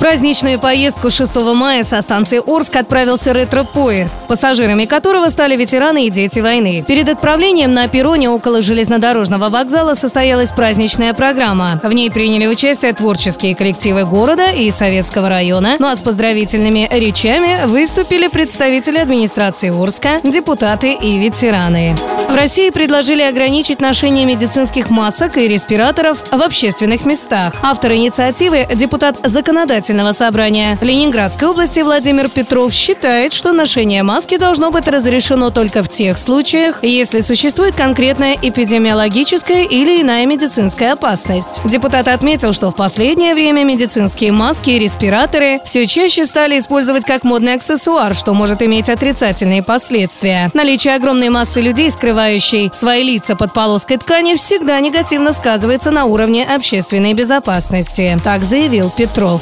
праздничную поездку 6 мая со станции Орск отправился ретро-поезд, пассажирами которого стали ветераны и дети войны. Перед отправлением на перроне около железнодорожного вокзала состоялась праздничная программа. В ней приняли участие творческие коллективы города и Советского района. Ну а с поздравительными речами выступили представители администрации Орска, депутаты и ветераны. В России предложили ограничить ношение медицинских масок и респираторов в общественных местах. Автор инициативы – депутат законодательного законодательного собрания Ленинградской области Владимир Петров считает, что ношение маски должно быть разрешено только в тех случаях, если существует конкретная эпидемиологическая или иная медицинская опасность. Депутат отметил, что в последнее время медицинские маски и респираторы все чаще стали использовать как модный аксессуар, что может иметь отрицательные последствия. Наличие огромной массы людей, скрывающей свои лица под полоской ткани, всегда негативно сказывается на уровне общественной безопасности. Так заявил Петров.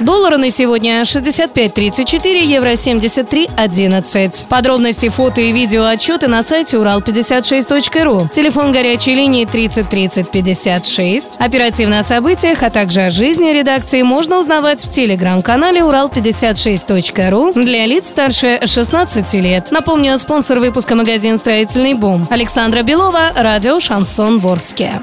Доллары на сегодня 65.34, евро 73.11. Подробности, фото и видео отчеты на сайте урал56.ру. Телефон горячей линии 30 30 56. Оперативно о событиях, а также о жизни редакции можно узнавать в телеграм-канале урал56.ру для лиц старше 16 лет. Напомню, спонсор выпуска магазин «Строительный бум». Александра Белова, радио «Шансон Ворске».